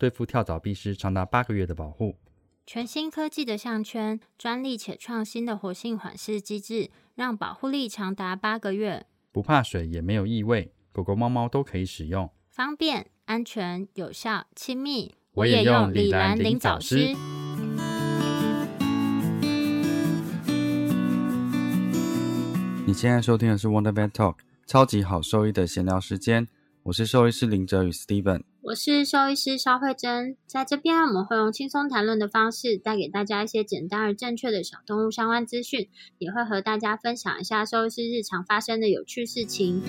对付跳蚤必施长达八个月的保护。全新科技的项圈，专利且创新的活性缓释机制，让保护力长达八个月。不怕水，也没有异味，狗狗、猫猫都可以使用，方便、安全、有效、亲密。我也用李兰林早师。你现在收听的是 Wonder Vet Talk 超级好兽医的闲聊时间，我是兽医师林哲宇 Steven，我是兽医师肖慧珍，在这边我们会用轻松谈论的方式，带给大家一些简单而正确的小动物相关资讯，也会和大家分享一下兽医师日常发生的有趣事情。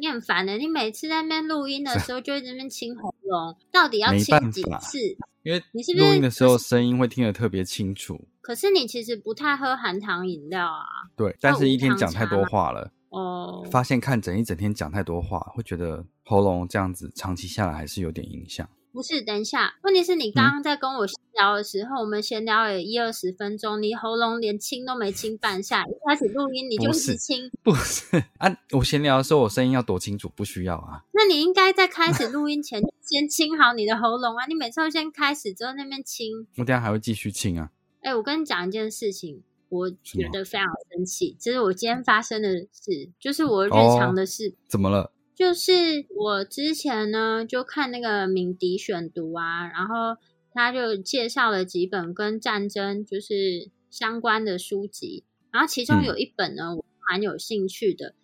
你很烦的，你每次在那边录音的时候，就会在那边清喉咙，到底要清几次？因为你是录音的时候声音会听得特别清楚。可是你其实不太喝含糖饮料啊。对，但是一天讲太多话了。哦。发现看整一整天讲太多话，会觉得喉咙这样子长期下来还是有点影响。不是，等一下，问题是你刚刚在跟我闲聊的时候，我们闲聊了一二十分钟，你喉咙连清都没清半下，一开始录音你就是清，不是 啊？我闲聊的时候，我声音要多清楚，不需要啊。那你应该在开始 录音前先清好你的喉咙啊！你每次都先开始之后那边清，我等下还会继续清啊。哎，我跟你讲一件事情，我觉得非常生气，这是我今天发生的事，就是我日常的事，怎么了？就是我之前呢，就看那个敏迪选读啊，然后他就介绍了几本跟战争就是相关的书籍，然后其中有一本呢，我蛮有兴趣的。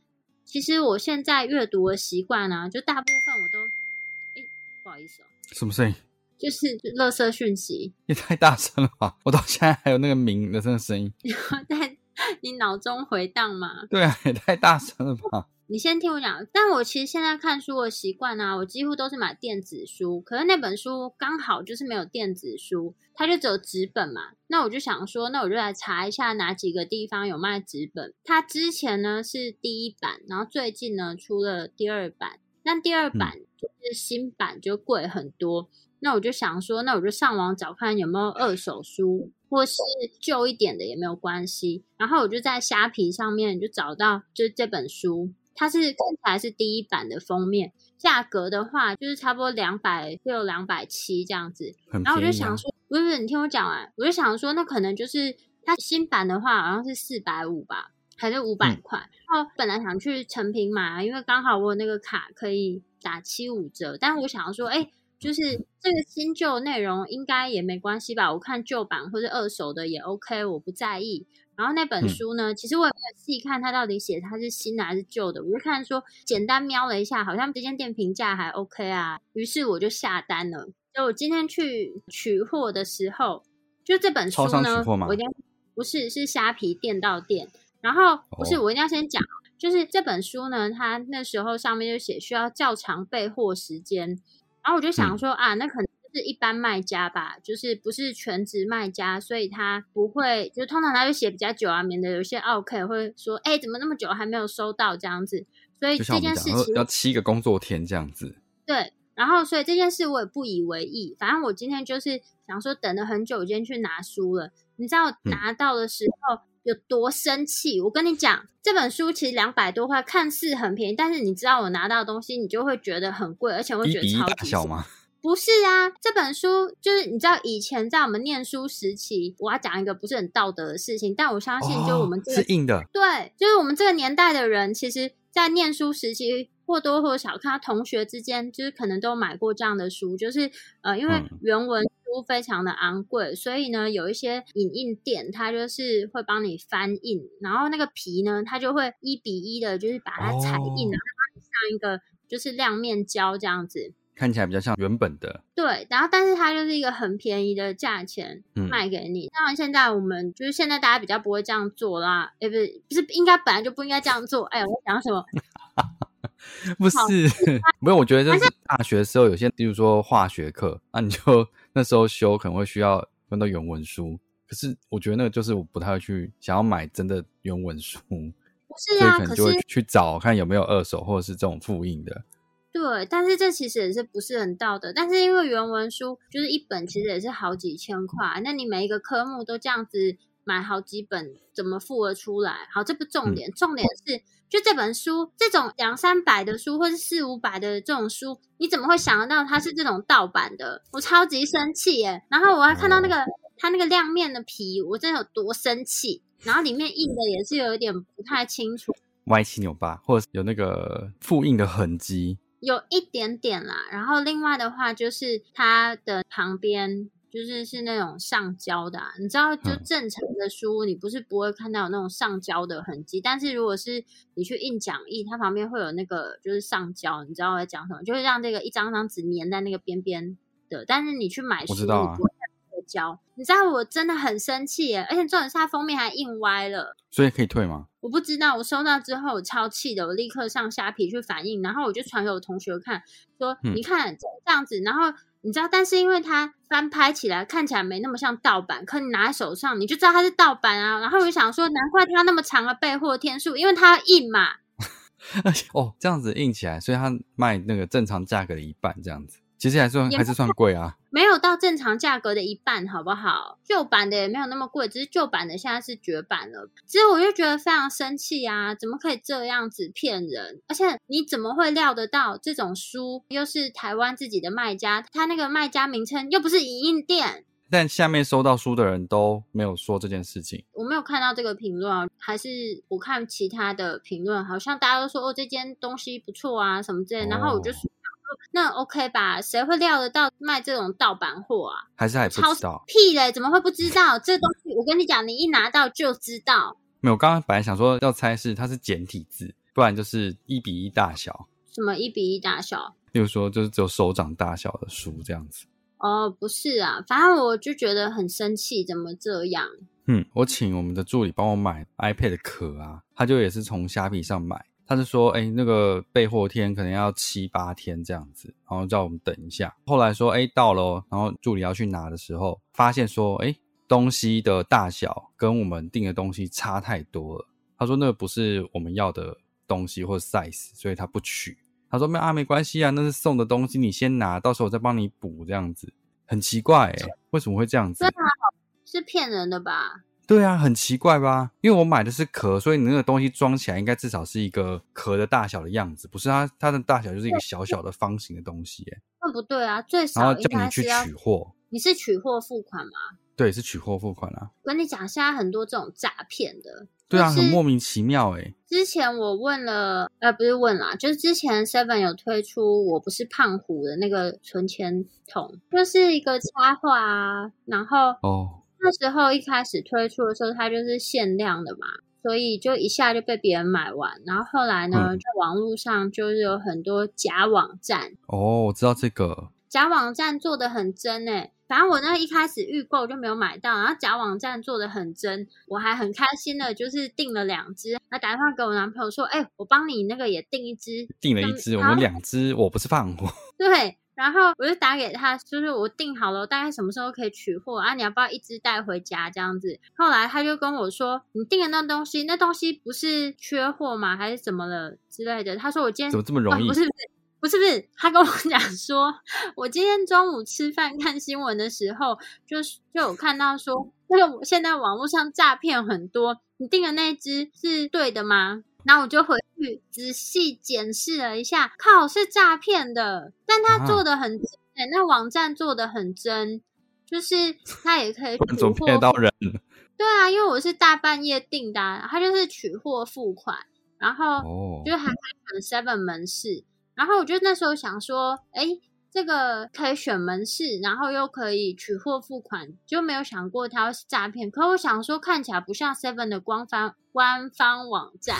其实我现在阅读的习惯呢，就大部分我都，哎，不好意思哦，什么声音？就是垃圾讯息，也太大声了吧！我到现在还有那个鸣的这个声音，在你脑中回荡吗？对啊，也太大声了吧！你先听我讲，但我其实现在看书的习惯呢，我几乎都是买电子书。可是那本书刚好就是没有电子书，它就只有纸本嘛。那我就想说，那我就来查一下哪几个地方有卖纸本。它之前呢是第一版，然后最近呢出了第二版。那第二版就是新版就贵很多。那我就想说，那我就上网找看有没有二手书，或是旧一点的也没有关系。然后我就在虾皮上面就找到，就是这本书。它是看起来是第一版的封面，价格的话就是差不多两百六、两百七这样子。然后我就想说，不是不是，你听我讲完，我就想说，那可能就是它新版的话，好像是四百五吧，还是五百块。然后本来想去成品买啊，因为刚好我有那个卡可以打七五折。但我想说，哎，就是这个新旧内容应该也没关系吧？我看旧版或者二手的也 OK，我不在意。然后那本书呢，其实我也没有细看它到底写它是新的还是旧的，我就看说简单瞄了一下，好像这间店评价还 OK 啊，于是我就下单了。就我今天去取货的时候，就这本书呢，我一定不是是虾皮店到店，然后不是我一定要先讲，就是这本书呢，它那时候上面就写需要较长备货时间，然后我就想说啊，那可能。是一般卖家吧，就是不是全职卖家，所以他不会，就通常他就写比较久啊，免得有些 OK 会说，哎，怎么那么久还没有收到这样子。所以这件事情要七个工作天这样子。对，然后所以这件事我也不以为意，反正我今天就是想说等了很久，今天去拿书了。你知道拿到的时候有多生气？我跟你讲，这本书其实两百多块，看似很便宜，但是你知道我拿到的东西，你就会觉得很贵，而且会觉得超级小吗？不是啊，这本书就是你知道，以前在我们念书时期，我要讲一个不是很道德的事情，但我相信，就我们这是硬的，对，就是我们这个年代的人，其实，在念书时期或多或少，看同学之间，就是可能都买过这样的书，就是呃，因为原文书非常的昂贵，所以呢，有一些影印店，它就是会帮你翻印，然后那个皮呢，它就会一比一的，就是把它彩印，然后帮你上一个就是亮面胶这样子。看起来比较像原本的。对，然后但是它就是一个很便宜的价钱卖给你。当然现在我们就是现在大家比较不会这样做啦，哎，不是不是应该本来就不应该这样做。哎，我讲什么？不是，没有，我觉得就是大学的时候有些，比如说化学课，那你就 那时候修可能会需要用到原文书。可是我觉得那个就是我不太会去想要买真的原文书，不是啊，可能就会去找看有没有二手或者是这种复印的。对，但是这其实也是不是很道德。但是因为原文书就是一本，其实也是好几千块，那你每一个科目都这样子买好几本，怎么付得出来？好，这不重点，重点是就这本书这种两三百的书，或是四五百的这种书，你怎么会想得到它是这种盗版的？我超级生气耶！然后我还看到那个它那个亮面的皮，我真的有多生气。然后里面印的也是有一点不太清楚，歪七扭八，或者有那个复印的痕迹。有一点点啦，然后另外的话就是它的旁边就是是那种上胶的，你知道，就正常的书你不是不会看到有那种上胶的痕迹，但是如果是你去印讲义，它旁边会有那个就是上胶，你知道我在讲什么？就是让这个一张张纸粘在那个边边的，但是你去买书，我知道啊。胶，你知道我真的很生气耶！而且重点是它封面还印歪了，所以可以退吗？我不知道，我收到之后我超气的，我立刻上虾皮去反映，然后我就传给我同学看，说你看这样子，然后你知道，但是因为它翻拍起来看起来没那么像盗版，可你拿在手上你就知道它是盗版啊。然后我就想说，难怪它那么长的备货天数，因为它印嘛。哦，这样子印起来，所以它卖那个正常价格的一半，这样子。其实还算还是算贵啊，没有到正常价格的一半，好不好？旧版的也没有那么贵，只是旧版的现在是绝版了。其实我就觉得非常生气啊，怎么可以这样子骗人？而且你怎么会料得到这种书又是台湾自己的卖家？他那个卖家名称又不是影印店。但下面收到书的人都没有说这件事情，我没有看到这个评论，还是我看其他的评论，好像大家都说哦，这件东西不错啊，什么之类。然后我就。那 OK 吧？谁会料得到卖这种盗版货啊？还是还不知道？屁嘞！怎么会不知道？这东西我跟你讲，你一拿到就知道。没有，刚刚本来想说要猜是它是简体字，不然就是一比一大小。什么一比一大小？例如说，就是只有手掌大小的书这样子。哦，不是啊，反正我就觉得很生气，怎么这样？嗯，我请我们的助理帮我买 iPad 壳啊，他就也是从虾皮上买。他是说，哎，那个备货天可能要七八天这样子，然后叫我们等一下。后来说，哎，到了，然后助理要去拿的时候，发现说，哎，东西的大小跟我们订的东西差太多了。他说那个不是我们要的东西或 size，所以他不取。他说没啊，没关系啊，那是送的东西，你先拿到时候我再帮你补这样子。很奇怪，哎，为什么会这样子？是骗人的吧？对啊，很奇怪吧？因为我买的是壳，所以你那个东西装起来应该至少是一个壳的大小的样子，不是它它的大小就是一个小小的方形的东西。哎，那不对啊，最少然后叫你去取货。你是取货付款吗？对，是取货付款啊。我跟你讲，现在很多这种诈骗的。对啊，很莫名其妙哎。之前我问了，呃，不是问啦，就是之前 Seven 有推出我不是胖虎的那个存钱筒，就是一个插画啊，然后哦。那时候一开始推出的时候，它就是限量的嘛，所以就一下就被别人买完。然后后来呢，在网络上就是有很多假网站。哦，我知道这个假网站做的很真诶。反正我那一开始预购就没有买到，然后假网站做的很真，我还很开心的，就是订了两只。那打电话给我男朋友说：“哎，我帮你那个也订一只。”订了一只，我们两只，我不是放货。对。然后我就打给他，就是我订好了，大概什么时候可以取货啊？你要不要一只带回家这样子？后来他就跟我说：“你订的那东西，那东西不是缺货吗？还是怎么了之类的？”他说：“我今天怎么这么容易？不是不是不是不是，他跟我讲说，我今天中午吃饭看新闻的时候，就是就有看到说，那个现在网络上诈骗很多，你订的那只是对的吗？”然后我就回去仔细检视了一下，靠，是诈骗的，但他做的很真，那网站做的很真，就是他也可以骗到人。对啊，因为我是大半夜订的，他就是取货付款，然后就还开 Seven 门市，然后我就那时候想说，哎，这个可以选门市，然后又可以取货付款，就没有想过它会是诈骗。可我想说，看起来不像 Seven 的官方官方网站，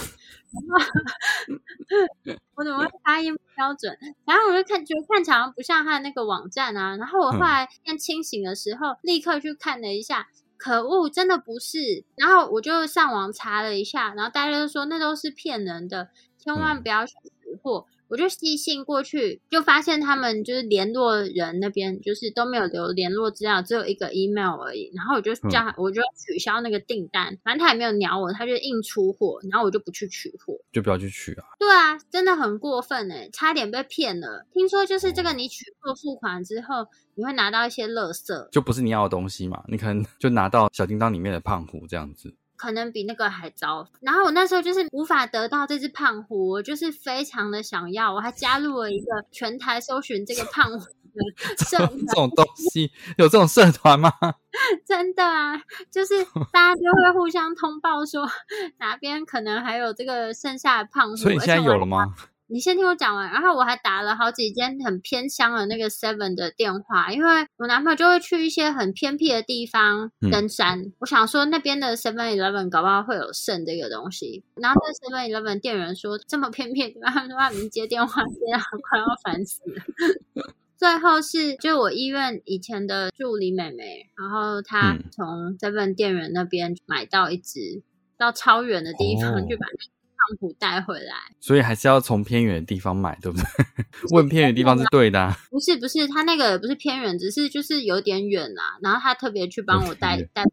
我怎么会发音不标准？然后我就看，觉得看起来不像他的那个网站啊。然后我后来天清醒的时候，立刻去看了一下，可恶，真的不是。然后我就上网查了一下，然后大家都说那都是骗人的，千万不要去取货。我就寄信过去，就发现他们就是联络人那边就是都没有留联络资料，只有一个 email 而已。然后我就叫，我就取消那个订单，反正他也没有鸟我，他就硬出货，然后我就不去取货，就不要去取啊。对啊，真的很过分哎，差点被骗了。听说就是这个，你取货付款之后，你会拿到一些垃圾，就不是你要的东西嘛？你可能就拿到小叮当里面的胖虎这样子。可能比那个还糟。然后我那时候就是无法得到这只胖虎，我就是非常的想要，我还加入了一个全台搜寻这个胖虎的 社团。这种东西有这种社团吗？真的啊，就是大家就会互相通报说 哪边可能还有这个剩下的胖虎。所以现在有了吗？你先听我讲完，然后我还打了好几间很偏乡的那个 Seven 的电话，因为我男朋友就会去一些很偏僻的地方登山，我想说那边的 Seven Eleven 搞不好会有剩这个东西。然后那 Seven Eleven 店员说这么偏僻，他们说他们接电话接到快要烦死了。最后是就我医院以前的助理妹妹，然后她从 Seven 店员那边买到一只，到超远的地方去把。带回来，所以还是要从偏远的地方买，对不对？问偏远地方是对的。不是不是，他那个不是偏远，只是就是有点远啊。然后他特别去帮我带带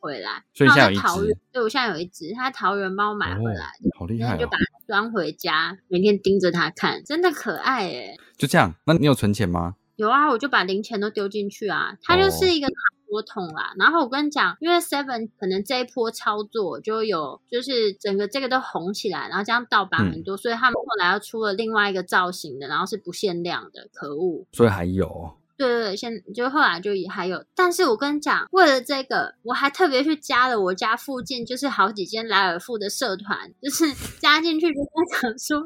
回来。所以现在有一只，对我现在有一只，他桃园帮我买回来的，好厉害，就把它装回家，每天盯着它看，真的可爱哎。就这样，那你有存钱吗？有啊，我就把零钱都丢进去啊。它就是一个。多痛啦！然后我跟你讲，因为 Seven 可能这一波操作就有，就是整个这个都红起来，然后这样盗版很多，所以他们后来又出了另外一个造型的，然后是不限量的，可恶！所以还有。对对对，现就后来就也还有，但是我跟你讲，为了这个，我还特别去加了我家附近就是好几间莱尔富的社团，就是 加进去就在想说，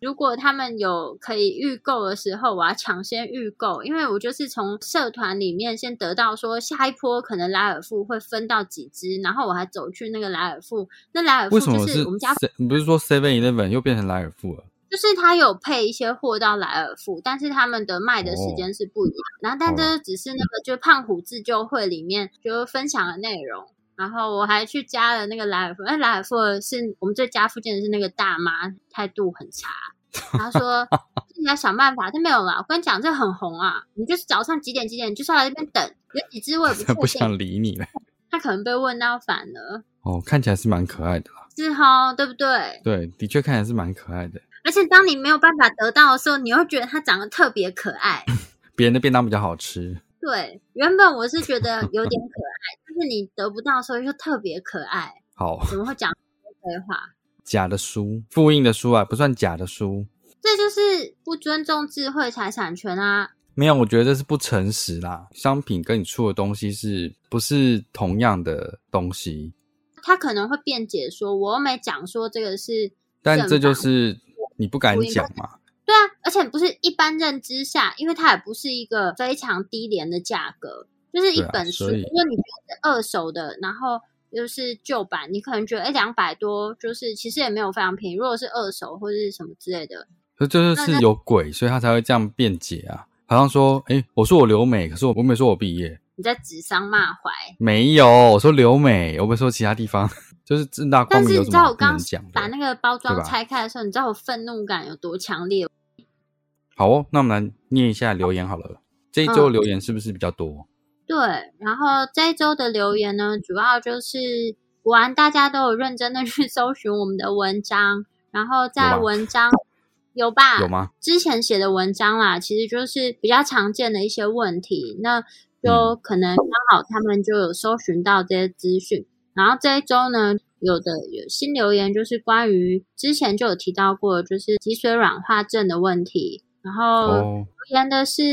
如果他们有可以预购的时候，我要抢先预购，因为我就是从社团里面先得到说下一波可能莱尔富会分到几只，然后我还走去那个莱尔富，那莱尔富就是我们家，你不是说 Seven Eleven 又变成莱尔富了？就是他有配一些货到莱尔富，但是他们的卖的时间是不一样。然后，但这只是那个就是胖虎自救会里面就分享的内容。然后我还去加了那个莱尔富，因为莱尔富是我们这家附近的是那个大妈，态度很差。他说 你要想办法，他没有了。我跟你讲，这很红啊！你就是早上几点几点，就是来这边等。有几只我也不 不想理你了。他可能被问到烦了。哦，看起来是蛮可爱的啦。是哈，对不对？对，的确看起来是蛮可爱的。而且当你没有办法得到的时候，你又觉得它长得特别可爱。别人的便当比较好吃。对，原本我是觉得有点可爱，但是你得不到的时候又特别可爱。好，怎么会讲废话？假的书，复印的书啊，不算假的书。这就是不尊重智慧财产权啊！没有，我觉得这是不诚实啦。商品跟你出的东西是不是同样的东西？他可能会辩解说，我又没讲说这个是。但这就是你不敢讲嘛？对啊，而且不是一般认知下，因为它也不是一个非常低廉的价格，就是一本书。如果你二手的，然后又是旧版，你可能觉得哎两百多，就是其实也没有非常便宜。如果是二手或者是什么之类的，这就是有鬼，所以他才会这样辩解啊。好像说，哎，我说我留美，可是我我没说我毕业。你在指桑骂槐？没有，我说留美，我没说其他地方。就是正大光明有什么不能讲？把那个包装拆开的时候，你知道我愤怒感有多强烈？好哦，那我们来念一下留言好了。这一周留言是不是比较多？对，然后这一周的留言呢，主要就是果然大家都有认真的去搜寻我们的文章，然后在文章有吧？有吗？之前写的文章啦，其实就是比较常见的一些问题，那就可能刚好他们就有搜寻到这些资讯。然后这一周呢，有的有新留言，就是关于之前就有提到过，就是脊髓软化症的问题。然后留言的是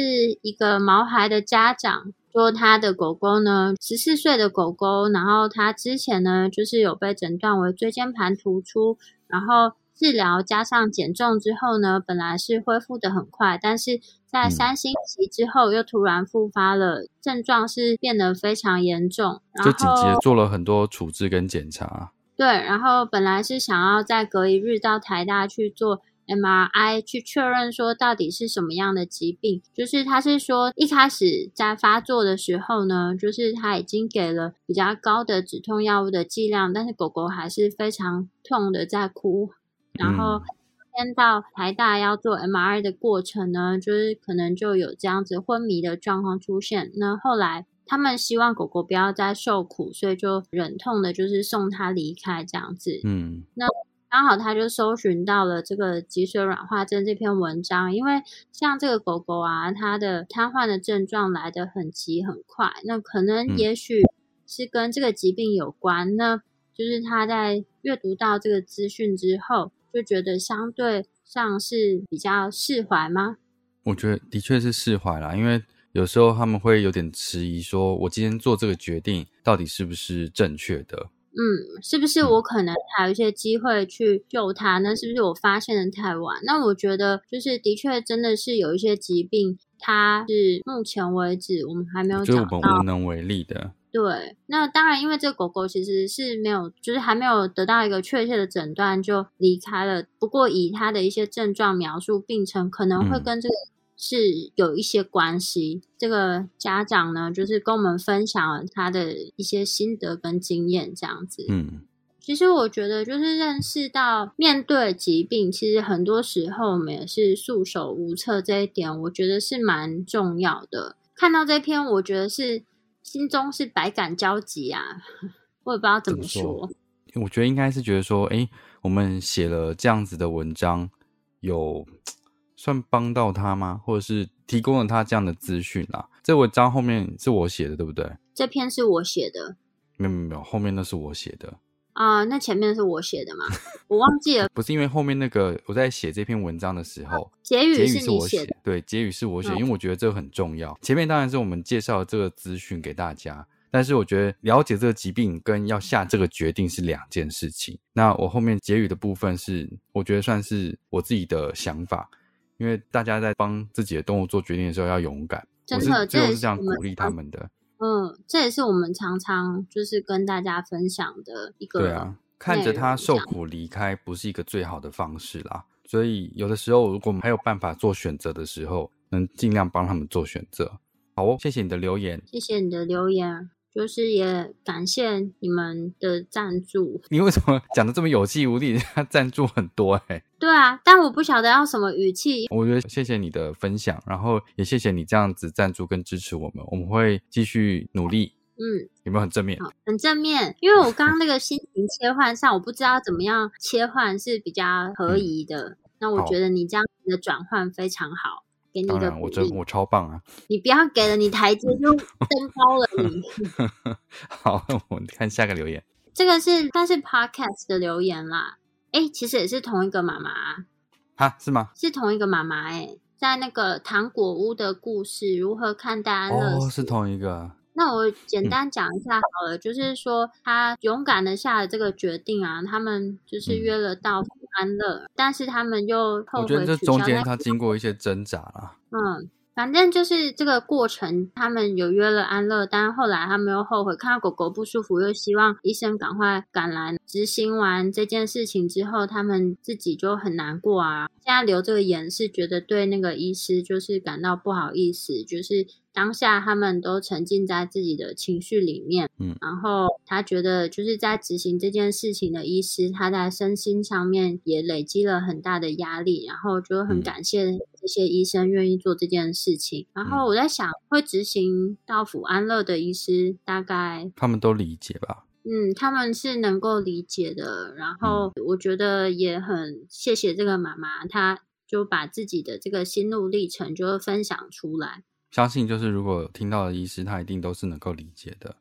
一个毛孩的家长，说他的狗狗呢，十四岁的狗狗，然后他之前呢，就是有被诊断为椎间盘突出，然后。治疗加上减重之后呢，本来是恢复的很快，但是在三星期之后又突然复发了，症状是变得非常严重，然后就紧急的做了很多处置跟检查。对，然后本来是想要在隔一日到台大去做。MRI 去确认说到底是什么样的疾病，就是他是说一开始在发作的时候呢，就是他已经给了比较高的止痛药物的剂量，但是狗狗还是非常痛的在哭。然后先到台大要做 MRI 的过程呢，就是可能就有这样子昏迷的状况出现。那后来他们希望狗狗不要再受苦，所以就忍痛的，就是送它离开这样子。嗯，那。刚好他就搜寻到了这个脊髓软化症这篇文章，因为像这个狗狗啊，它的瘫痪的症状来得很急很快，那可能也许是跟这个疾病有关。那就是他在阅读到这个资讯之后，就觉得相对上是比较释怀吗？我觉得的确是释怀啦，因为有时候他们会有点迟疑，说我今天做这个决定到底是不是正确的。嗯，是不是我可能还有一些机会去救他？那是不是我发现的太晚？那我觉得就是的确真的是有一些疾病，它是目前为止我们还没有找到，我们无能为力的。对，那当然，因为这个狗狗其实是没有，就是还没有得到一个确切的诊断就离开了。不过以它的一些症状描述，病程可能会跟这个。是有一些关系。这个家长呢，就是跟我们分享了他的一些心得跟经验，这样子。嗯，其实我觉得，就是认识到面对疾病，其实很多时候我们也是束手无策，这一点我觉得是蛮重要的。看到这篇，我觉得是心中是百感交集啊，我也不知道怎么说。我觉得应该是觉得说，哎，我们写了这样子的文章，有。算帮到他吗？或者是提供了他这样的资讯啊？这文章后面是我写的，对不对？这篇是我写的，没有没有，后面那是我写的啊。那前面是我写的吗？我忘记了。不是因为后面那个我在写这篇文章的时候，结语是我写的，对，结语是我写，因为我觉得这个很重要。前面当然是我们介绍这个资讯给大家，但是我觉得了解这个疾病跟要下这个决定是两件事情。那我后面结语的部分是，我觉得算是我自己的想法。因为大家在帮自己的动物做决定的时候要勇敢，真的，这是这样鼓励他们的。嗯，这也是我们常常就是跟大家分享的一个。对啊，看着他受苦离开，不是一个最好的方式啦。所以有的时候，如果还有办法做选择的时候，能尽量帮他们做选择。好哦，谢谢你的留言，谢谢你的留言。就是也感谢你们的赞助。你为什么讲的这么有气无力？赞助很多哎。对啊，但我不晓得要什么语气。我觉得谢谢你的分享，然后也谢谢你这样子赞助跟支持我们，我们会继续努力。嗯，有没有很正面？很正面，因为我刚刚那个心情切换上，我不知道怎么样切换是比较合宜的。那我觉得你这样子的转换非常好。给你的我真我超棒啊！你不要给了你台阶就登高了你。好，我们看下个留言。这个是但是 podcast 的留言啦。哎，其实也是同一个妈妈啊？是吗？是同一个妈妈哎，在那个糖果屋的故事如何看待安乐死？是同一个。那我简单讲一下好了，就是说他勇敢的下了这个决定啊，他们就是约了到安乐，但是他们又后悔。我觉得这中间他经过一些挣扎了。嗯。反正就是这个过程，他们有约了安乐，但后来他们又后悔，看到狗狗不舒服，又希望医生赶快赶来执行完这件事情之后，他们自己就很难过啊。现在留这个言是觉得对那个医师就是感到不好意思，就是。当下他们都沉浸在自己的情绪里面，嗯，然后他觉得就是在执行这件事情的医师，他在身心上面也累积了很大的压力，然后就很感谢这些医生愿意做这件事情。然后我在想，会执行到府安乐的医师，大概他们都理解吧？嗯，他们是能够理解的。然后我觉得也很谢谢这个妈妈，她就把自己的这个心路历程就分享出来。相信就是如果听到的医师，他一定都是能够理解的。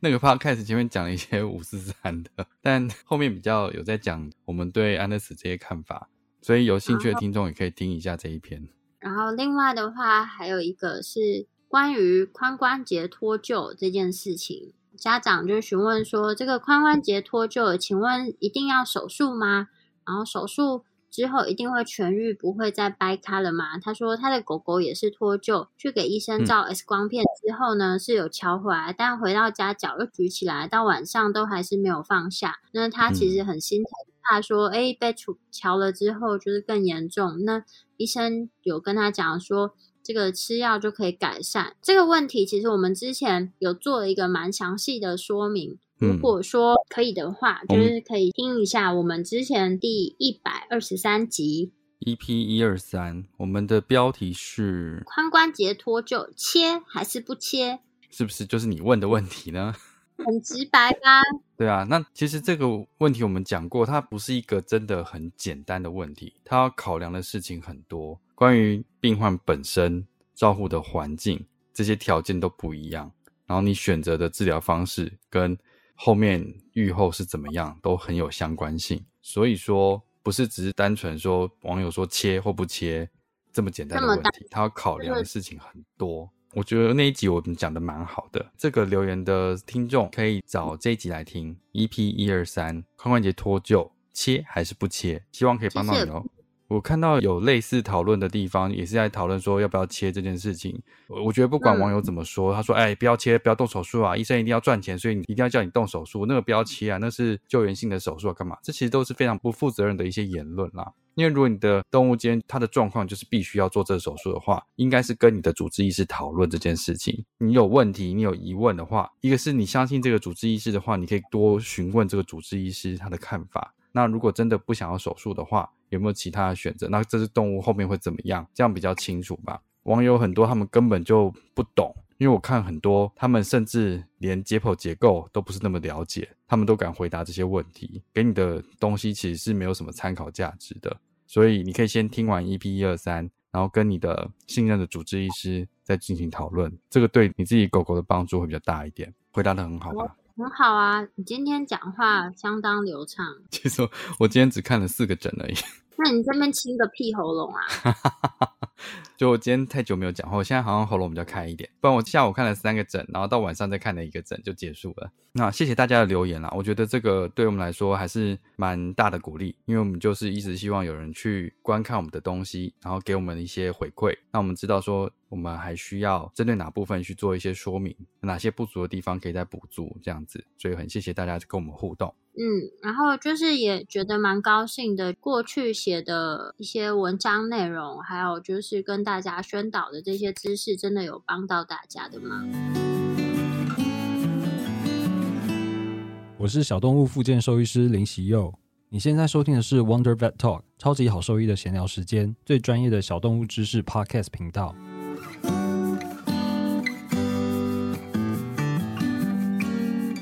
那个 podcast 前面讲了一些五四三的，但后面比较有在讲我们对安乐死这些看法，所以有兴趣的听众也可以听一下这一篇。然后另外的话，还有一个是关于髋关节脱臼这件事情，家长就询问说：这个髋关节脱臼，请问一定要手术吗？然后手术之后一定会痊愈，不会再掰开了吗？他说他的狗狗也是脱臼，去给医生照 X 光片之后呢，是有敲回来，但回到家脚又举起来，到晚上都还是没有放下。那他其实很心疼，怕说哎被处敲了之后就是更严重。那医生有跟他讲说。这个吃药就可以改善这个问题。其实我们之前有做了一个蛮详细的说明。如果说可以的话，就是可以听一下我们之前第一百二十三集，EP 一二三。我们的标题是髋关节脱臼，切还是不切？是不是就是你问的问题呢？很直白吧？对啊，那其实这个问题我们讲过，它不是一个真的很简单的问题，它要考量的事情很多。关于病患本身照护的环境，这些条件都不一样。然后你选择的治疗方式跟后面愈后是怎么样，都很有相关性。所以说，不是只是单纯说网友说切或不切这么简单的问题，他要考量的事情很多。我觉得那一集我们讲的蛮好的。这个留言的听众可以找这一集来听，EP 一二三，髋关节脱臼切还是不切？希望可以帮到你哦。我看到有类似讨论的地方，也是在讨论说要不要切这件事情。我觉得不管网友怎么说，他说：“哎，不要切，不要动手术啊！医生一定要赚钱，所以你一定要叫你动手术。那个不要切啊，那是救援性的手术，干嘛？这其实都是非常不负责任的一些言论啦。因为如果你的动物间它的状况就是必须要做这个手术的话，应该是跟你的主治医师讨论这件事情。你有问题，你有疑问的话，一个是你相信这个主治医师的话，你可以多询问这个主治医师他的看法。那如果真的不想要手术的话，有没有其他的选择？那这只动物后面会怎么样？这样比较清楚吧。网友很多，他们根本就不懂，因为我看很多，他们甚至连解剖结构都不是那么了解，他们都敢回答这些问题，给你的东西其实是没有什么参考价值的。所以你可以先听完 EP 一二三，然后跟你的信任的主治医师再进行讨论，这个对你自己狗狗的帮助会比较大一点。回答的很好吧？很好啊，你今天讲话相当流畅。其实我今天只看了四个诊而已。那你这边清个屁喉咙啊！就我今天太久没有讲话，我现在好像喉咙比较开一点。不然我下午看了三个诊，然后到晚上再看了一个诊就结束了。那谢谢大家的留言啦，我觉得这个对我们来说还是蛮大的鼓励，因为我们就是一直希望有人去观看我们的东西，然后给我们一些回馈，那我们知道说我们还需要针对哪部分去做一些说明，哪些不足的地方可以再补足这样子。所以很谢谢大家跟我们互动。嗯，然后就是也觉得蛮高兴的。过去写的一些文章内容，还有就是跟大家宣导的这些知识，真的有帮到大家的吗？我是小动物附件兽医师林喜佑，你现在收听的是 Wonder Vet Talk，超级好兽医的闲聊时间，最专业的小动物知识 Podcast 频道。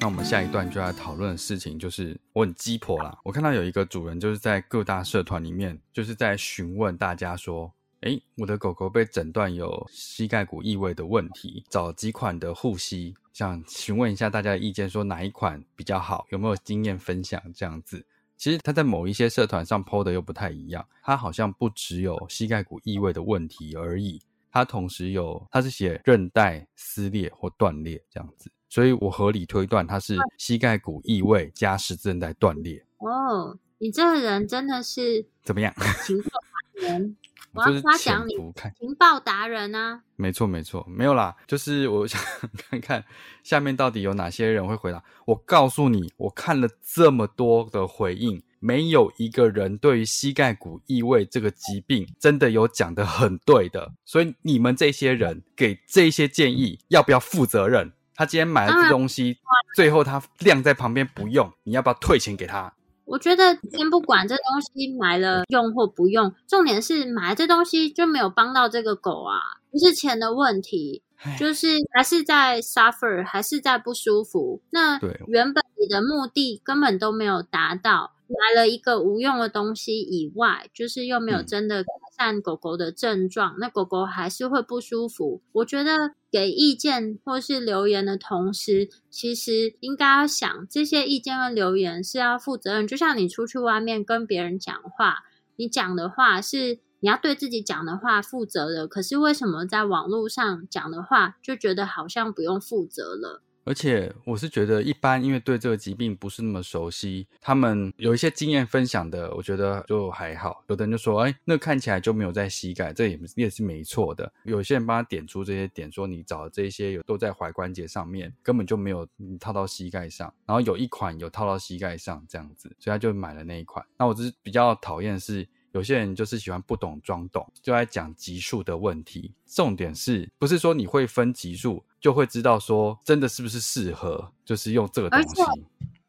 那我们下一段就要讨论的事情，就是我很鸡婆啦。我看到有一个主人就是在各大社团里面，就是在询问大家说：“哎，我的狗狗被诊断有膝盖骨异位的问题，找几款的护膝，想询问一下大家的意见，说哪一款比较好，有没有经验分享这样子。”其实他在某一些社团上 PO 的又不太一样，他好像不只有膝盖骨异位的问题而已，他同时有他是写韧带撕裂或断裂这样子。所以我合理推断，他是膝盖骨异位加十字韧带断裂。哦，你这个人真的是怎么样？情报达人，我要夸奖你，情报达人啊！没错，没错，没有啦，就是我想 看看下面到底有哪些人会回答。我告诉你，我看了这么多的回应，没有一个人对于膝盖骨异位这个疾病真的有讲的很对的。所以你们这些人给这些建议，要不要负责任？他今天买了这东西，最后他晾在旁边不用，你要不要退钱给他？我觉得先不管这东西买了用或不用，重点是买这东西就没有帮到这个狗啊，不是钱的问题，就是还是在 suffer，还是在不舒服。那原本你的目的根本都没有达到。买了一个无用的东西以外，就是又没有真的改善狗狗的症状，那狗狗还是会不舒服。我觉得给意见或是留言的同时，其实应该要想这些意见和留言是要负责任。就像你出去外面跟别人讲话，你讲的话是你要对自己讲的话负责的，可是为什么在网络上讲的话就觉得好像不用负责了？而且我是觉得一般，因为对这个疾病不是那么熟悉，他们有一些经验分享的，我觉得就还好。有的人就说：“哎，那看起来就没有在膝盖，这也也是没错的。”有些人帮他点出这些点，说你找的这些有都在踝关节上面，根本就没有套到膝盖上。然后有一款有套到膝盖上这样子，所以他就买了那一款。那我只是比较讨厌是。有些人就是喜欢不懂装懂，就在讲级数的问题。重点是不是说你会分级数，就会知道说真的是不是适合，就是用这个东西。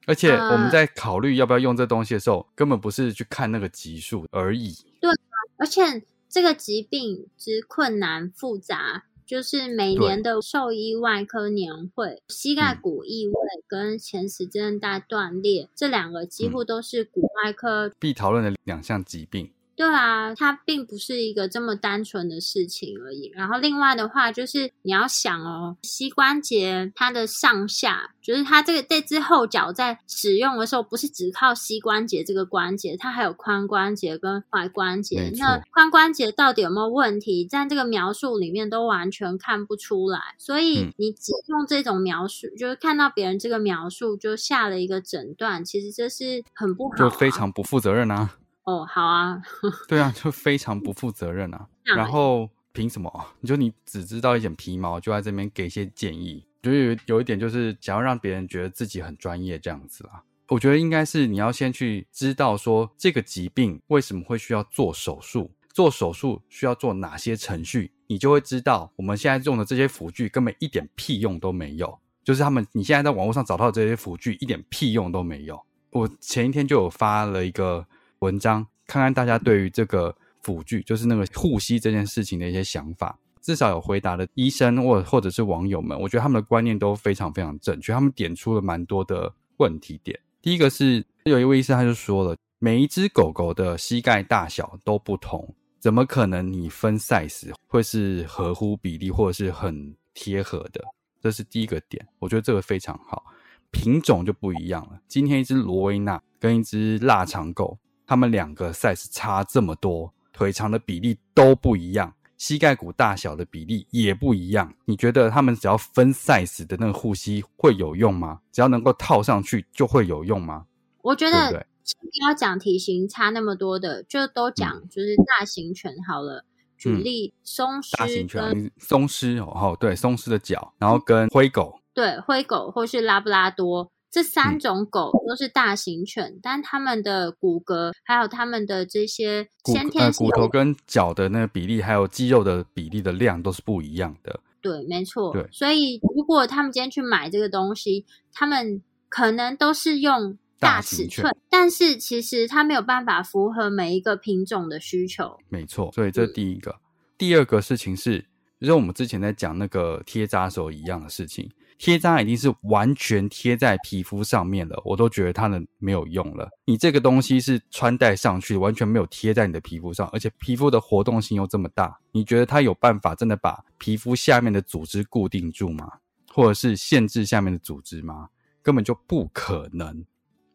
而且我们在考虑要不要用这东西的时候，根本不是去看那个级数而已。对，而且这个疾病之困难复杂。就是每年的兽医外科年会，膝盖骨异位跟前十字韧带断裂这两个几乎都是骨外科必讨论的两项疾病。对啊，它并不是一个这么单纯的事情而已。然后另外的话，就是你要想哦，膝关节它的上下，就是它这个这只后脚在使用的时候，不是只靠膝关节这个关节，它还有髋关节跟踝关节。那髋关节到底有没有问题，在这个描述里面都完全看不出来。所以你只用这种描述，就是看到别人这个描述就下了一个诊断，其实这是很不好，就非常不负责任啊。哦，好啊，对啊，就非常不负责任啊。然后凭什么？你就你只知道一点皮毛，就在这边给一些建议，就有有一点就是想要让别人觉得自己很专业这样子啊。我觉得应该是你要先去知道说这个疾病为什么会需要做手术，做手术需要做哪些程序，你就会知道我们现在用的这些辅具根本一点屁用都没有。就是他们你现在在网络上找到这些辅具一点屁用都没有。我前一天就有发了一个。文章看看大家对于这个辅具，就是那个护膝这件事情的一些想法，至少有回答的医生或或者是网友们，我觉得他们的观念都非常非常正确，他们点出了蛮多的问题点。第一个是有一位医生他就说了，每一只狗狗的膝盖大小都不同，怎么可能你分 size 会是合乎比例或者是很贴合的？这是第一个点，我觉得这个非常好。品种就不一样了，今天一只罗威纳跟一只腊肠狗。他们两个 size 差这么多，腿长的比例都不一样，膝盖骨大小的比例也不一样。你觉得他们只要分 size 的那个护膝会有用吗？只要能够套上去就会有用吗？我觉得先不要讲体型差那么多的，就都讲就是大型犬好了。举例松狮，大型犬松狮哦，对，松狮的脚，然后跟灰狗，对，灰狗或是拉布拉多。这三种狗都是大型犬，但它们的骨骼还有它们的这些先天骨头跟脚的那个比例，还有肌肉的比例的量都是不一样的。对，没错。对，所以如果他们今天去买这个东西，他们可能都是用大尺寸，但是其实它没有办法符合每一个品种的需求。没错，所以这第一个。第二个事情是，就像我们之前在讲那个贴扎时候一样的事情。贴扎已经是完全贴在皮肤上面了，我都觉得它能没有用了。你这个东西是穿戴上去，完全没有贴在你的皮肤上，而且皮肤的活动性又这么大，你觉得它有办法真的把皮肤下面的组织固定住吗？或者是限制下面的组织吗？根本就不可能，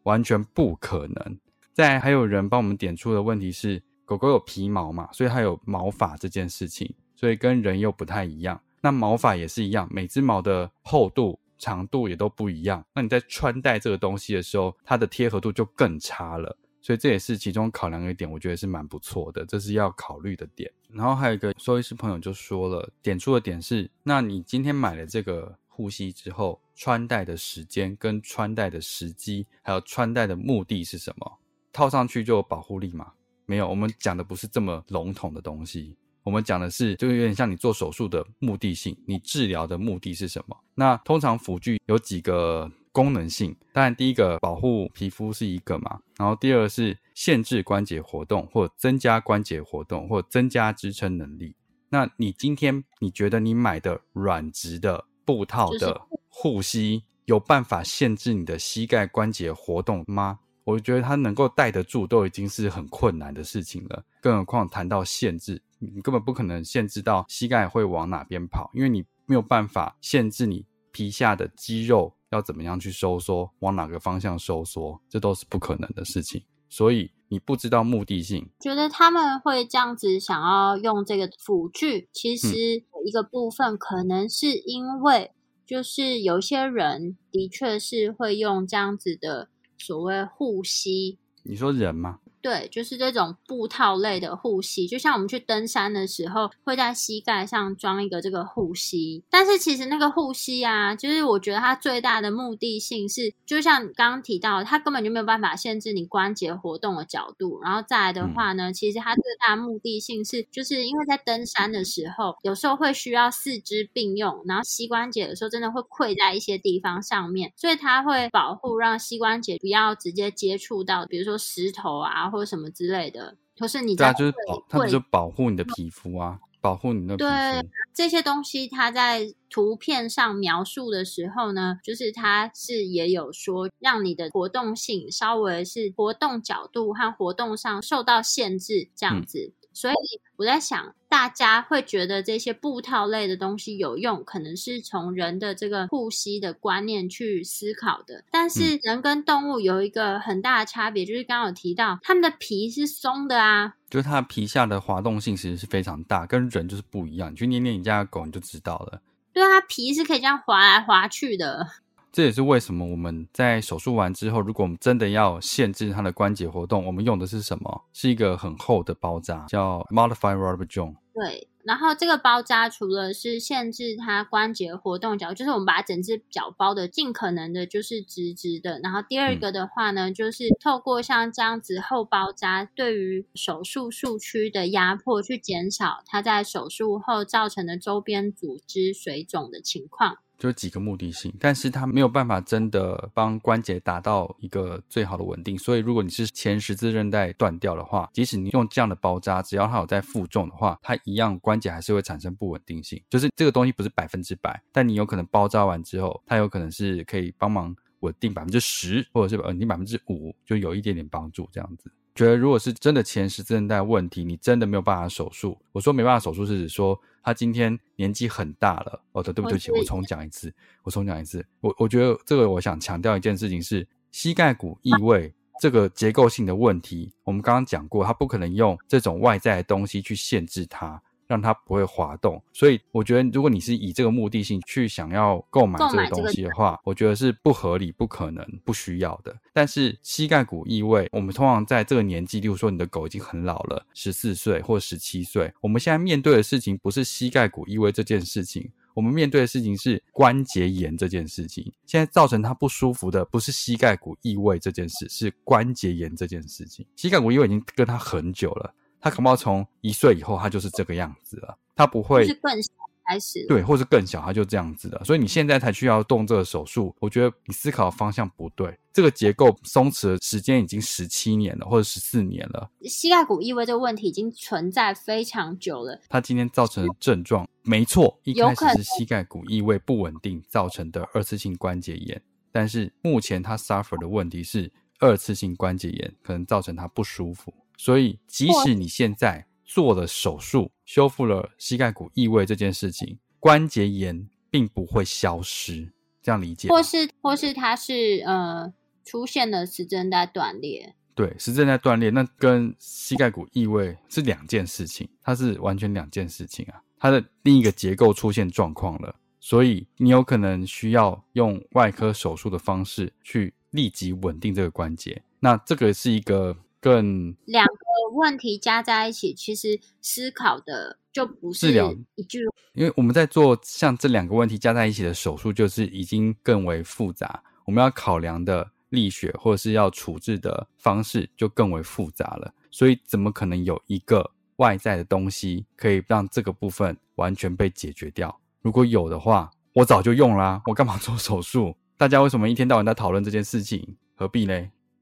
完全不可能。再还有人帮我们点出的问题是，狗狗有皮毛嘛，所以它有毛发这件事情，所以跟人又不太一样。那毛发也是一样，每只毛的厚度、长度也都不一样。那你在穿戴这个东西的时候，它的贴合度就更差了。所以这也是其中考量的一点，我觉得是蛮不错的，这是要考虑的点。然后还有一个收医师朋友就说了，点出的点是：那你今天买了这个护膝之后，穿戴的时间、跟穿戴的时机，还有穿戴的目的是什么？套上去就有保护力吗？没有，我们讲的不是这么笼统的东西。我们讲的是，就有点像你做手术的目的性，你治疗的目的是什么？那通常辅具有几个功能性，当然第一个保护皮肤是一个嘛，然后第二是限制关节活动，或增加关节活动，或增加支撑能力。那你今天你觉得你买的软质的布套的护膝有办法限制你的膝盖关节活动吗？我觉得他能够带得住都已经是很困难的事情了，更何况谈到限制。你根本不可能限制到膝盖会往哪边跑，因为你没有办法限制你皮下的肌肉要怎么样去收缩，往哪个方向收缩，这都是不可能的事情。所以你不知道目的性，觉得他们会这样子想要用这个辅具，其实一个部分可能是因为就是有些人的确是会用这样子的所谓护膝，你说人吗？对，就是这种布套类的护膝，就像我们去登山的时候，会在膝盖上装一个这个护膝。但是其实那个护膝啊，就是我觉得它最大的目的性是，就像刚刚提到，它根本就没有办法限制你关节活动的角度。然后再来的话呢，其实它最大的目的性是，就是因为在登山的时候，有时候会需要四肢并用，然后膝关节有时候真的会跪在一些地方上面，所以它会保护让膝关节不要直接接触到，比如说石头啊。或者什么之类的，或是你对啊，就是保，它就是保护你的皮肤啊，保护你的皮肤。这些东西，它在图片上描述的时候呢，就是它是也有说，让你的活动性稍微是活动角度和活动上受到限制，这样子。所以我在想，大家会觉得这些布套类的东西有用，可能是从人的这个呼吸的观念去思考的。但是人跟动物有一个很大的差别，就是刚刚有提到，它们的皮是松的啊，就是它皮下的滑动性其实是非常大，跟人就是不一样。你去捏捏你家的狗，你就知道了。对啊，皮是可以这样滑来滑去的。这也是为什么我们在手术完之后，如果我们真的要限制它的关节活动，我们用的是什么？是一个很厚的包扎，叫 Modified Rubber Joint。对，然后这个包扎除了是限制它关节活动角，就是我们把整只脚包的尽可能的就是直直的。然后第二个的话呢，就是透过像这样子厚包扎，对于手术术区的压迫，去减少它在手术后造成的周边组织水肿的情况。就几个目的性，但是它没有办法真的帮关节达到一个最好的稳定。所以，如果你是前十字韧带断掉的话，即使你用这样的包扎，只要它有在负重的话，它一样关节还是会产生不稳定性。就是这个东西不是百分之百，但你有可能包扎完之后，它有可能是可以帮忙稳定百分之十，或者是稳定百分之五，就有一点点帮助这样子。觉得如果是真的前十字韧带问题，你真的没有办法手术。我说没办法手术是指说他今天年纪很大了。哦，对，对不起，我重讲一次，我重讲一次。我我觉得这个我想强调一件事情是膝盖骨异位这个结构性的问题，我们刚刚讲过，他不可能用这种外在的东西去限制它。让它不会滑动，所以我觉得，如果你是以这个目的性去想要购买这个东西的话，我觉得是不合理、不可能、不需要的。但是膝盖骨异位，我们通常在这个年纪，例如说你的狗已经很老了，十四岁或十七岁，我们现在面对的事情不是膝盖骨异位这件事情，我们面对的事情是关节炎这件事情。现在造成它不舒服的不是膝盖骨异位这件事，是关节炎这件事情。膝盖骨异位已经跟他很久了。他可能从一岁以后，他就是这个样子了。他不会是更小开始，对，或是更小，他就这样子了。所以你现在才需要动这个手术，我觉得你思考的方向不对。这个结构松弛的时间已经十七年了，或者十四年了。膝盖骨异位这个问题已经存在非常久了。他今天造成的症状，没错，一开始是膝盖骨异位不稳定造成的二次性关节炎，但是目前他 suffer 的问题是二次性关节炎，可能造成他不舒服。所以，即使你现在做了手术，修复了膝盖骨异位这件事情，关节炎并不会消失，这样理解？或是，或是它是呃出现了十字韧带断裂？对，十字韧带断裂，那跟膝盖骨异位是两件事情，它是完全两件事情啊。它的另一个结构出现状况了，所以你有可能需要用外科手术的方式去立即稳定这个关节。那这个是一个。更两个问题加在一起，其实思考的就不是一句。因为我们在做像这两个问题加在一起的手术，就是已经更为复杂。我们要考量的力学或者是要处置的方式就更为复杂了。所以怎么可能有一个外在的东西可以让这个部分完全被解决掉？如果有的话，我早就用啦。我干嘛做手术？大家为什么一天到晚在讨论这件事情？何必呢？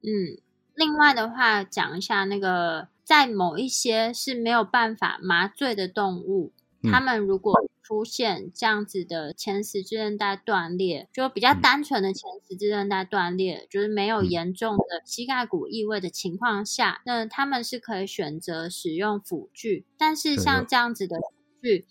嗯。另外的话，讲一下那个，在某一些是没有办法麻醉的动物，它们如果出现这样子的前十字韧带断裂，就比较单纯的前十字韧带断裂，就是没有严重的膝盖骨异位的情况下，那他们是可以选择使用辅具。但是像这样子的。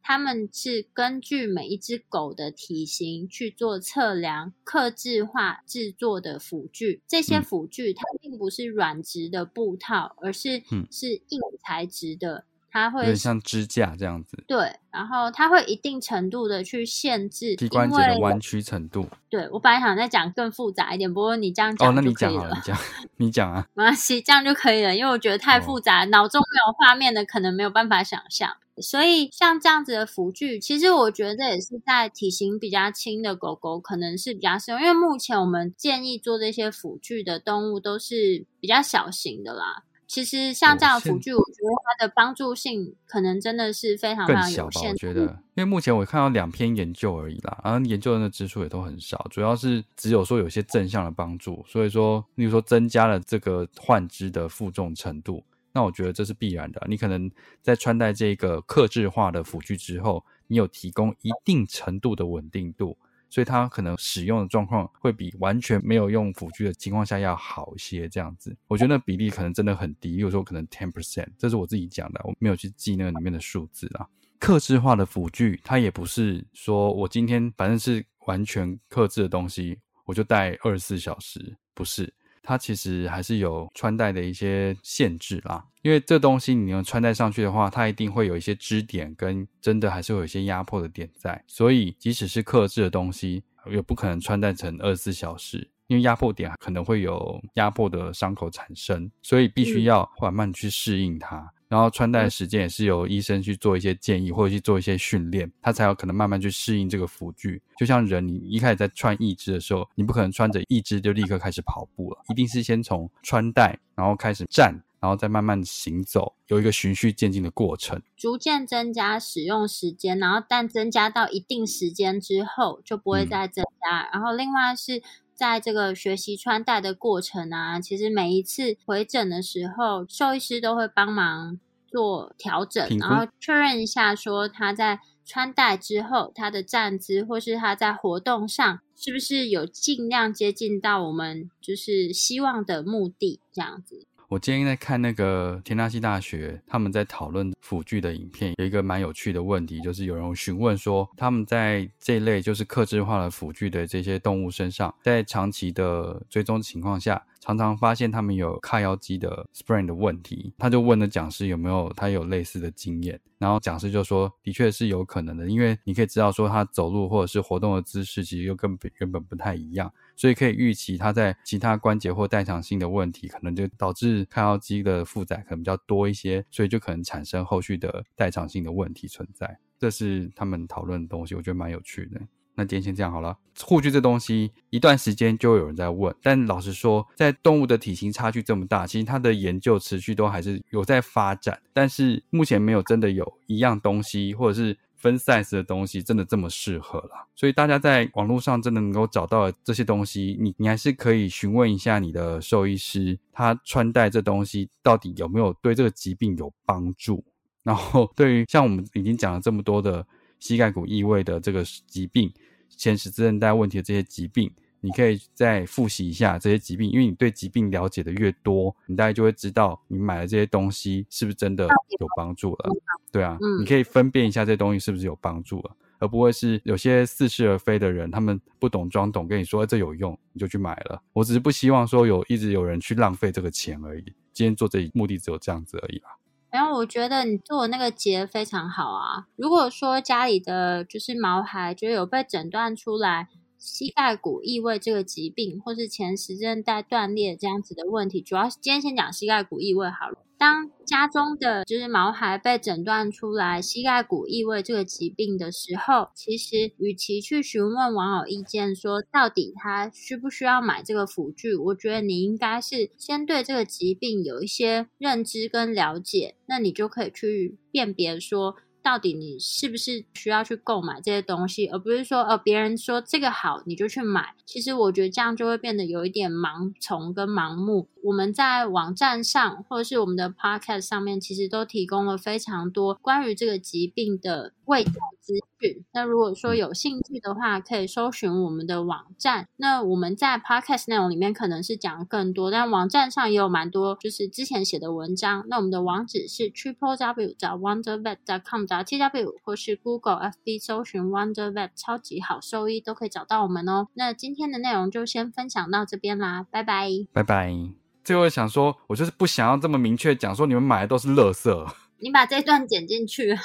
他们是根据每一只狗的体型去做测量、克制化制作的辅具。这些辅具它并不是软质的布套，而是是硬材质的。它会像支架这样子，对，然后它会一定程度的去限制膝关节的弯曲程度。对我本来想再讲更复杂一点，不过你这样讲哦，讲那。你讲好了，你讲，你讲啊。没关系，这样就可以了，因为我觉得太哦复杂，脑中没有画面的，可能没有办法想象。所以像这样子的辅具，其实我觉得这也是在体型比较轻的狗狗可能是比较适用，因为目前我们建议做这些辅具的动物都是比较小型的啦。其实像这样的辅具，我觉得它的帮助性可能真的是非常非常有限。我觉得，因为目前我看到两篇研究而已啦，然后研究人的支出也都很少，主要是只有说有些正向的帮助，所以说，例如说增加了这个患肢的负重程度，那我觉得这是必然的。你可能在穿戴这个克制化的辅具之后，你有提供一定程度的稳定度。所以它可能使用的状况会比完全没有用辅具的情况下要好一些，这样子，我觉得那比例可能真的很低，有时候可能 ten percent，这是我自己讲的，我没有去记那个里面的数字啊。克制化的辅具，它也不是说我今天反正是完全克制的东西，我就戴二十四小时，不是。它其实还是有穿戴的一些限制啦，因为这东西你能穿戴上去的话，它一定会有一些支点跟真的还是会有一些压迫的点在，所以即使是克制的东西，也不可能穿戴成二十四小时，因为压迫点可能会有压迫的伤口产生，所以必须要缓慢去适应它。然后穿戴的时间也是由医生去做一些建议，或者去做一些训练，他才有可能慢慢去适应这个辅具。就像人，你一开始在穿义肢的时候，你不可能穿着义肢就立刻开始跑步了，一定是先从穿戴，然后开始站，然后再慢慢行走，有一个循序渐进的过程。逐渐增加使用时间，然后但增加到一定时间之后就不会再增加。然后另外是在这个学习穿戴的过程啊，其实每一次回诊的时候，兽医师都会帮忙做调整，然后确认一下说他在穿戴之后，他的站姿或是他在活动上是不是有尽量接近到我们就是希望的目的，这样子。我今天在看那个田纳西大学他们在讨论辅具的影片，有一个蛮有趣的问题，就是有人询问说，他们在这类就是克制化的辅具的这些动物身上，在长期的追踪情况下，常常发现他们有髂腰肌的 sprain 的问题。他就问了讲师有没有他有类似的经验，然后讲师就说，的确是有可能的，因为你可以知道说他走路或者是活动的姿势，其实又跟原本不太一样。所以可以预期，他在其他关节或代偿性的问题，可能就导致髂腰肌的负载可能比较多一些，所以就可能产生后续的代偿性的问题存在。这是他们讨论的东西，我觉得蛮有趣的。那今天先这样好了。护具这东西，一段时间就有人在问，但老实说，在动物的体型差距这么大，其实它的研究持续都还是有在发展，但是目前没有真的有一样东西，或者是。分 size 的东西真的这么适合了，所以大家在网络上真的能够找到这些东西，你你还是可以询问一下你的兽医师，他穿戴这东西到底有没有对这个疾病有帮助。然后对于像我们已经讲了这么多的膝盖骨异位的这个疾病、前十字韧带问题的这些疾病。你可以再复习一下这些疾病，因为你对疾病了解的越多，你大概就会知道你买的这些东西是不是真的有帮助了。对啊，你可以分辨一下这东西是不是有帮助了，而不会是有些似是而非的人，他们不懂装懂，跟你说这有用，你就去买了。我只是不希望说有一直有人去浪费这个钱而已。今天做这目的只有这样子而已啦。然后我觉得你做那个结非常好啊。如果说家里的就是毛孩就有被诊断出来。膝盖骨异位这个疾病，或是前十字韧带断裂这样子的问题，主要是今天先讲膝盖骨异位好了。当家中的就是毛孩被诊断出来膝盖骨异位这个疾病的时候，其实与其去询问网友意见，说到底他需不需要买这个辅具，我觉得你应该是先对这个疾病有一些认知跟了解，那你就可以去辨别说。到底你是不是需要去购买这些东西，而不是说呃别人说这个好你就去买。其实我觉得这样就会变得有一点盲从跟盲目。我们在网站上或者是我们的 podcast 上面，其实都提供了非常多关于这个疾病的卫教资讯。那如果说有兴趣的话，可以搜寻我们的网站。那我们在 podcast 内容里面可能是讲更多，但网站上也有蛮多就是之前写的文章。那我们的网址是 triple w 找 wondervet dot com 找 t w 或是 Google FB 搜寻 wondervet 超级好兽医都可以找到我们哦。那今天的内容就先分享到这边啦，拜拜，拜拜。最后想说，我就是不想要这么明确讲说你们买的都是垃圾。你把这段剪进去啊。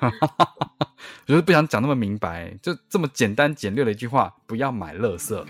我就是不想讲那么明白，就这么简单简略的一句话，不要买垃圾。